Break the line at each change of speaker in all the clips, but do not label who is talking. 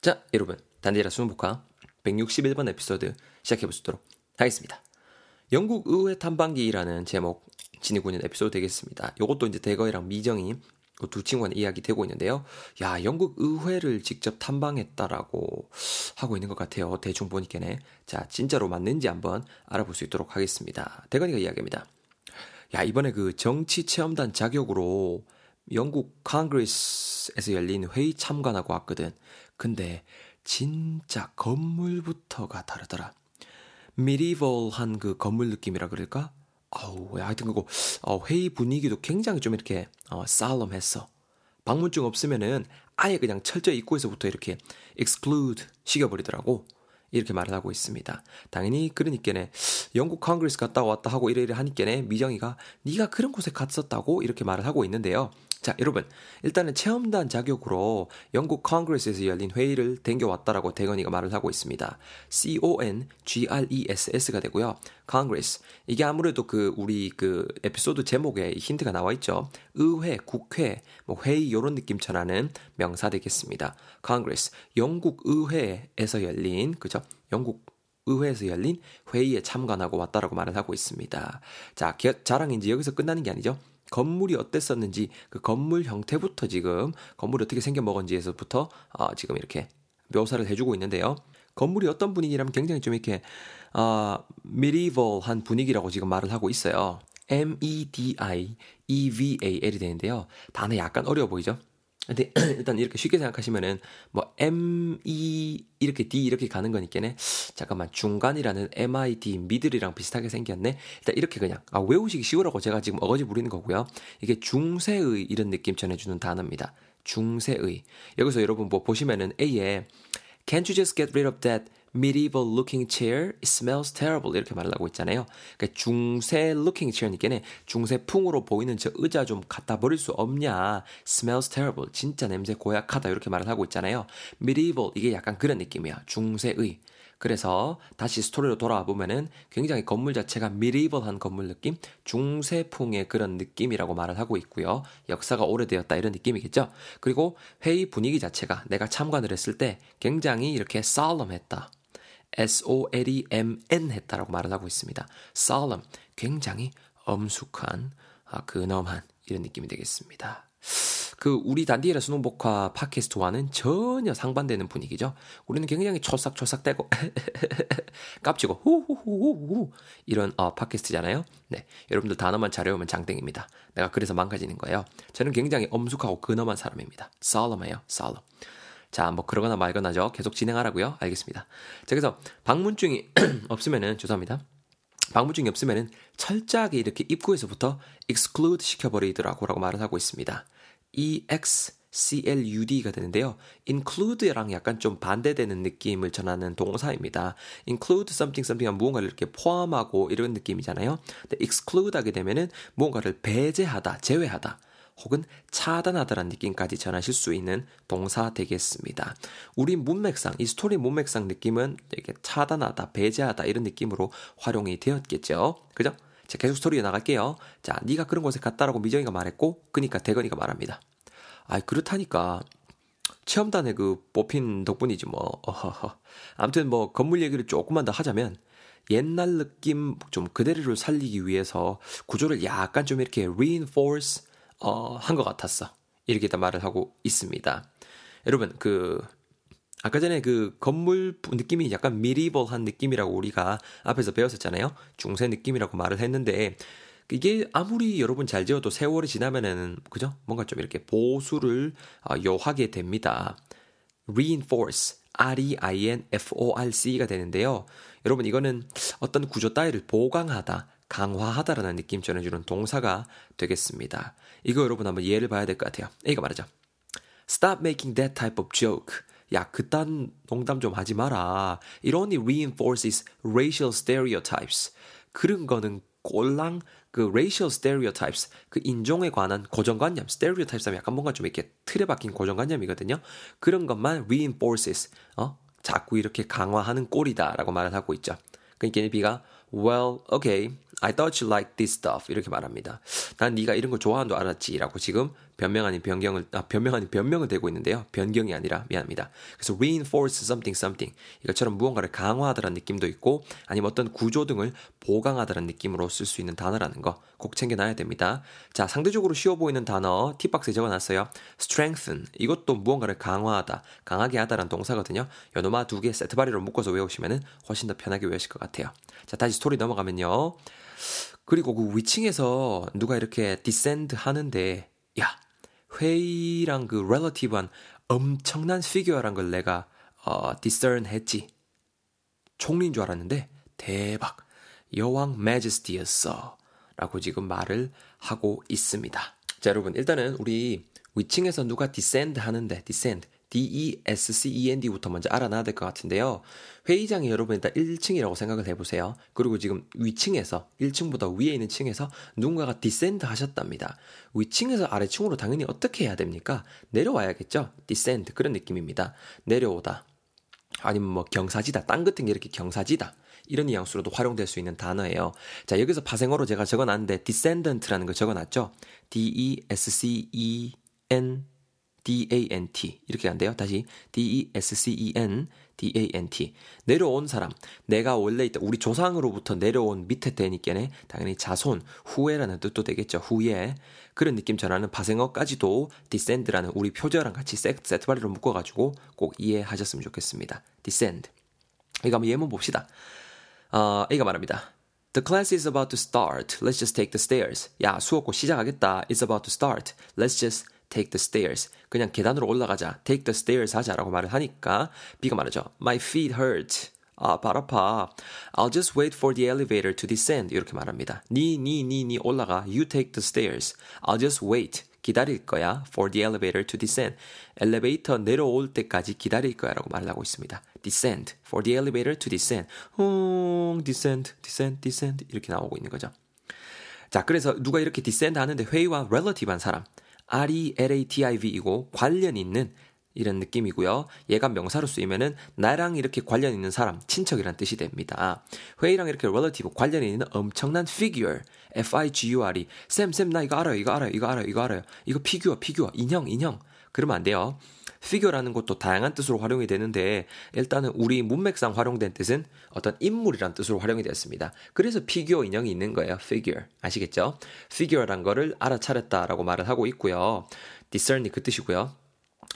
자, 여러분. 단디라 수능복화 161번 에피소드 시작해보도록 하겠습니다. 영국 의회 탐방기라는 제목 지니고 있는 에피소드 되겠습니다. 이것도 이제 대거이랑 미정이 두 친구는 이야기 되고 있는데요. 야, 영국 의회를 직접 탐방했다라고 하고 있는 것 같아요. 대충 보니까네. 자, 진짜로 맞는지 한번 알아볼 수 있도록 하겠습니다. 대건이가 이야기합니다. 야, 이번에 그 정치 체험단 자격으로 영국 congress에서 열린 회의 참관하고 왔거든. 근데 진짜 건물부터가 다르더라. medieval한 그 건물 느낌이라 그럴까? 아우, 하여튼 그거 어, 회의 분위기도 굉장히 좀 이렇게 어, solemn했어. 방문증 없으면은 아예 그냥 철저히 입구에서부터 이렇게 exclude 시켜버리더라고. 이렇게 말을 하고 있습니다. 당연히 그러니까네 영국 congress 갔다 왔다 하고 이래 이래 하니까네 미정이가 네가 그런 곳에 갔었다고 이렇게 말을 하고 있는데요. 자, 여러분. 일단은 체험단 자격으로 영국 congress에서 열린 회의를 댕겨왔다라고 대건이가 말을 하고 있습니다. C-O-N-G-R-E-S-S가 되고요. Congress. 이게 아무래도 그 우리 그 에피소드 제목에 힌트가 나와 있죠. 의회, 국회, 뭐 회의 요런 느낌 전하는 명사 되겠습니다. Congress. 영국 의회에서 열린 그죠? 영국 의회에서 열린 회의에 참관하고 왔다라고 말을 하고 있습니다. 자, 자랑인지 여기서 끝나는 게 아니죠. 건물이 어땠었는지 그 건물 형태부터 지금 건물이 어떻게 생겨 먹은지에서부터 어, 지금 이렇게 묘사를 해주고 있는데요. 건물이 어떤 분위기라면 굉장히 좀 이렇게 어, medieval한 분위기라고 지금 말을 하고 있어요. M-E-D-I-E-V-A-L이 되는데요. 단어 약간 어려워 보이죠? 근데 일단 이렇게 쉽게 생각하시면은 뭐 M E 이렇게 D 이렇게 가는 거니까네. 잠깐만 중간이라는 M I D 미들이랑 비슷하게 생겼네. 일단 이렇게 그냥 아 외우시기 쉬우라고 제가 지금 어거지 부리는 거고요. 이게 중세의 이런 느낌 전해주는 단어입니다. 중세의 여기서 여러분 뭐 보시면은 A에 Can't you just get rid of that medieval looking chair, smells terrible 이렇게 말을 하고 있잖아요. 그러니까 중세 looking chair니까는 중세풍으로 보이는 저 의자 좀 갖다 버릴 수 없냐? smells terrible. 진짜 냄새 고약하다 이렇게 말을 하고 있잖아요. medieval 이게 약간 그런 느낌이야. 중세의. 그래서 다시 스토리로 돌아와 보면은 굉장히 건물 자체가 미리벌한 건물 느낌, 중세풍의 그런 느낌이라고 말을 하고 있고요. 역사가 오래되었다 이런 느낌이겠죠. 그리고 회의 분위기 자체가 내가 참관을 했을 때 굉장히 이렇게 solemn했다. S-O-L-E-M-N 했다라고 말을 하고 있습니다. solemn, 굉장히 엄숙한, 아, 근엄한 이런 느낌이 되겠습니다. 그 우리 단디에라 수능복화 팟캐스트와는 전혀 상반되는 분위기죠. 우리는 굉장히 초싹초싹대고 깝치고 후후후후 이런 어, 팟캐스트잖아요. 네, 여러분들 단어만 잘 외우면 장땡입니다. 내가 그래서 망가지는 거예요. 저는 굉장히 엄숙하고 근엄한 사람입니다. solemn해요, solemn. 자, 뭐 그러거나 말거나죠. 계속 진행하라고요. 알겠습니다. 자, 그래서 방문증이 없으면은 죄송합니다. 방문증이 없으면은 철저하게 이렇게 입구에서부터 exclude 시켜버리더라고라고 말을 하고 있습니다. exclud가 되는데요. include랑 약간 좀 반대되는 느낌을 전하는 동사입니다. include something something은 무언가를 이렇게 포함하고 이런 느낌이잖아요. 근데 exclude 하게 되면은 무언가를 배제하다, 제외하다. 혹은 차단하다라는 느낌까지 전하실 수 있는 동사 되겠습니다. 우리 문맥상, 이 스토리 문맥상 느낌은 이렇게 차단하다, 배제하다 이런 느낌으로 활용이 되었겠죠. 그죠? 자, 계속 스토리에 나갈게요. 자, 네가 그런 곳에 갔다라고 미정이가 말했고, 그니까 대건이가 말합니다. 아, 그렇다니까. 체험단에 그 뽑힌 덕분이지 뭐. 어허허. 아무튼 뭐 건물 얘기를 조금만 더 하자면 옛날 느낌 좀 그대로를 살리기 위해서 구조를 약간 좀 이렇게 reinforce 어, 한 것 같았어. 이렇게 다 말을 하고 있습니다. 여러분, 그, 아까 전에 그 건물 느낌이 약간 미리벌한 느낌이라고 우리가 앞에서 배웠었잖아요. 중세 느낌이라고 말을 했는데, 이게 아무리 여러분 잘 지어도 세월이 지나면은, 그죠? 뭔가 좀 이렇게 보수를 어, 요하게 됩니다. reinforce, R-E-I-N-F-O-R-C가 되는데요. 여러분, 이거는 어떤 구조 따위를 보강하다, 강화하다라는 느낌 전해주는 동사가 되겠습니다. 이거 여러분 한번 예를 봐야 될 것 같아요. 이거 말하죠. Stop making that type of joke. 야, 그딴 농담 좀 하지 마라. It only reinforces racial stereotypes. 그런 거는 꼴랑 그 racial stereotypes, 그 인종에 관한 고정관념, stereotypes 하면 약간 뭔가 좀 이렇게 틀에 박힌 고정관념이거든요. 그런 것만 reinforces, 어? 자꾸 이렇게 강화하는 꼴이다라고 말을 하고 있죠. 그러니까 비가 well, okay, I thought you liked this stuff 이렇게 말합니다. 난 네가 이런 거 좋아하는 줄 알았지라고 지금 변명 아닌 변경을 아 변명 아닌 변명을 대고 있는데요. 변경이 아니라 미안합니다. 그래서 reinforce something something 이것처럼 무언가를 강화하다라는 느낌도 있고 아니면 어떤 구조 등을 보강하다라는 느낌으로 쓸 수 있는 단어라는 거 꼭 챙겨놔야 됩니다. 자 상대적으로 쉬워 보이는 단어 티박스에 적어놨어요. strengthen 이것도 무언가를 강화하다 강하게 하다라는 동사거든요. 요노마 두 개 세트 발리로 묶어서 외우시면 훨씬 더 편하게 외우실 것 같아요. 자 다시 스토리 넘어가면요. 그리고 그 위층에서 누가 이렇게 descend 하는데 야 회의랑 그 relative한 엄청난 figure란 걸 내가 어, discern 했지. 총리인 줄 알았는데 대박 여왕 majesty였어 라고 지금 말을 하고 있습니다. 자 여러분 일단은 우리 위층에서 누가 descend 하는데 descend D-E-S-C-E-N-D부터 먼저 알아놔야 될 것 같은데요. 회의장이 여러분 일단 1층이라고 생각을 해보세요. 그리고 지금 위층에서 1층보다 위에 있는 층에서 누군가가 descend 하셨답니다. 위층에서 아래층으로 당연히 어떻게 해야 됩니까? 내려와야겠죠? Descend 그런 느낌입니다. 내려오다. 아니면 뭐 경사지다. 땅 같은 게 이렇게 경사지다. 이런 뉘앙스로도 활용될 수 있는 단어예요. 자, 여기서 파생어로 제가 적어놨는데 descendant라는 거 적어놨죠? D-E-S-C-E-N D-A-N-T 이렇게 간대요. 다시 D-E-S-C-E-N D-A-N-T 내려온 사람 내가 원래 있다 우리 조상으로부터 내려온 밑에 대니께네 당연히 자손 후예라는 뜻도 되겠죠. 후예 그런 느낌 전하는 파생어까지도 descend라는 우리 표제랑 같이 세트바리로 묶어가지고 꼭 이해하셨으면 좋겠습니다. descend 이거 한번 예문 봅시다. 어, A가 말합니다. The class is about to start. Let's just take the stairs. 야, 수업 곧 시작하겠다. It's about to start. Let's just take the stairs. 그냥 계단으로 올라가자. take the stairs 하자라고 말을 하니까 B가 말하죠. My feet hurt. 아, 발 아파. I'll just wait for the elevator to descend. 이렇게 말합니다. 니, 니, 니, 니 올라가. You take the stairs. I'll just wait. 기다릴 거야. For the elevator to descend. 엘리베이터 내려올 때까지 기다릴 거야. 라고 말을 하고 있습니다. descend. For the elevator to descend. 음, descend, descend, descend. 이렇게 나오고 있는 거죠. 자, 그래서 누가 이렇게 descend 하는데 회의와 relative한 사람. R-E-L-A-T-I-V-E고 관련 있는 이런 느낌이고요. 얘가 명사로 쓰이면은 나랑 이렇게 관련 있는 사람, 친척이란 뜻이 됩니다. 회의랑 이렇게 relative 관련 있는 엄청난 figure, F-I-G-U-R-E. 쌤, 쌤, 나 이거 알아요, 이거 알아요, 이거 알아요, 이거 알아요. 이거 피규어, 피규어, 인형, 인형. 그러면 안 돼요. Figure라는 것도 다양한 뜻으로 활용이 되는데 일단은 우리 문맥상 활용된 뜻은 어떤 인물이란 뜻으로 활용이 되었습니다. 그래서 피규어 인형이 있는 거예요. figure. 아시겠죠? figure란 거를 알아차렸다라고 말을 하고 있고요. discern이 그 뜻이고요.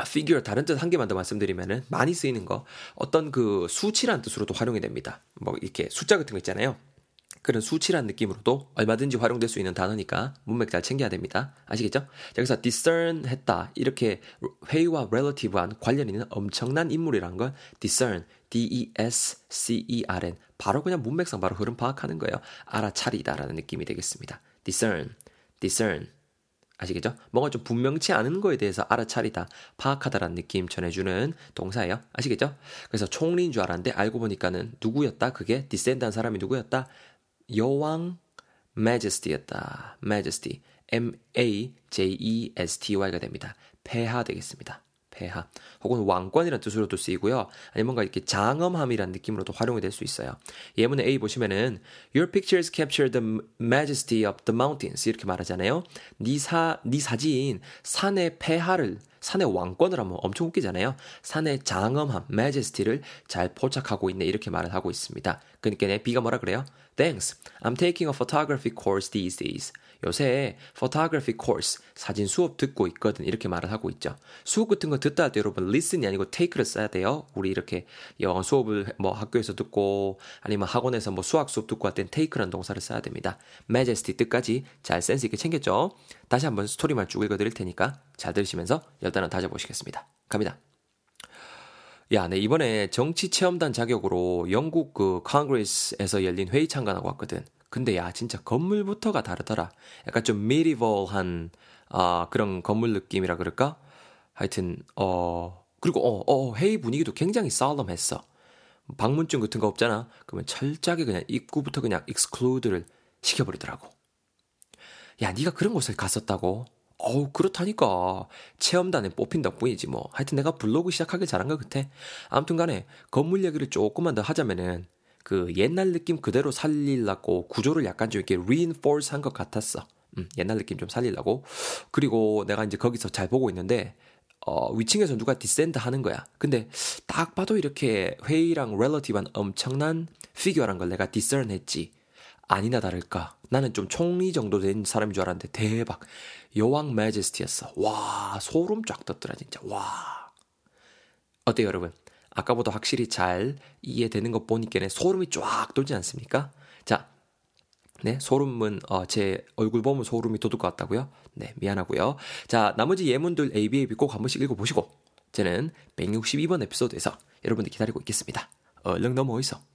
figure 다른 뜻 한 개만 더 말씀드리면은 많이 쓰이는 거 어떤 그 수치란 뜻으로도 활용이 됩니다. 뭐 이렇게 숫자 같은 거 있잖아요. 그런 수치란 느낌으로도 얼마든지 활용될 수 있는 단어니까 문맥 잘 챙겨야 됩니다. 아시겠죠? 여기서 discern 했다. 이렇게 회의와 relative한 관련 있는 엄청난 인물이라는 건 discern, D-E-S-C-E-R-N. 바로 그냥 문맥상 바로 흐름 파악하는 거예요. 알아차리다라는 느낌이 되겠습니다. discern, discern. 아시겠죠? 뭔가 좀 분명치 않은 거에 대해서 알아차리다, 파악하다라는 느낌 전해주는 동사예요. 아시겠죠? 그래서 총리인 줄 알았는데 알고 보니까는 누구였다? 그게 디센드한 사람이 누구였다? 여왕 majesty였다. majesty. M-A-J-E-S-T-Y가 됩니다. 폐하 되겠습니다. 폐하. 혹은 왕권이라는 뜻으로도 쓰이고요. 아니면 뭔가 이렇게 장엄함이라는 느낌으로도 활용이 될 수 있어요. 예문의 A 보시면은 Your pictures capture the majesty of the mountains 이렇게 말하잖아요. 네 사, 네 사진 산의 폐하를 산의 왕권을 하면 엄청 웃기잖아요. 산의 장엄함, majesty를 잘 포착하고 있네 이렇게 말을 하고 있습니다. 그러니까 내 B가 뭐라 그래요? Thanks. I'm taking a photography course these days. 요새 photography course 사진 수업 듣고 있거든 이렇게 말을 하고 있죠. 수업 같은 거 듣다 할 때 여러분 listen이 아니고 take를 써야 돼요. 우리 이렇게 영어 수업을 뭐 학교에서 듣고 아니면 학원에서 뭐 수학 수업 듣고 할 땐 take라는 동사를 써야 됩니다. majesty 뜻까지 잘 센스 있게 챙겼죠. 다시 한번 스토리만 쭉 읽어 드릴 테니까 잘 들으시면서 열단어 다져 보시겠습니다. 갑니다. 야, 네, 이번에 정치 체험단 자격으로 영국 그 congress에서 열린 회의 참관하고 왔거든. 근데 야, 진짜 건물부터가 다르더라. 약간 좀 medieval한 아, 그런 건물 느낌이라 그럴까? 하여튼 어 그리고 어, 어 회의 분위기도 굉장히 썰럼했어. 방문증 같은 거 없잖아. 그러면 철저하게 그냥 입구부터 그냥 익스클루드를 시켜버리더라고. 야, 네가 그런 곳을 갔었다고? 어우, 그렇다니까. 체험단에 뽑힌 덕분이지 뭐. 하여튼 내가 블로그 시작하길 잘한 것 같아. 아무튼 간에 건물 얘기를 조금만 더 하자면은 그 옛날 느낌 그대로 살리려고 구조를 약간 좀 이렇게 reinforce 한 것 같았어. 음, 옛날 느낌 좀 살리려고. 그리고 내가 이제 거기서 잘 보고 있는데 어, 위층에서 누가 descend 하는 거야. 근데 딱 봐도 이렇게 회의랑 relative한 엄청난 figure란 걸 내가 discern 했지. 아니나 다를까. 나는 좀 총리 정도 된 사람인 줄 알았는데 대박. 여왕 majesty였어. 와, 소름 쫙 떴더라 진짜. 와. 어때요, 여러분? 아까보다 확실히 잘 이해되는 것 보니까 소름이 쫙 돌지 않습니까? 자, 네, 소름은 어, 제 얼굴 보면 소름이 돋을 것 같다고요? 네, 미안하고요. 자, 나머지 예문들 ABAB 꼭 한 번씩 읽어보시고 저는 162번 에피소드에서 여러분들 기다리고 있겠습니다. 얼른 넘어오이소.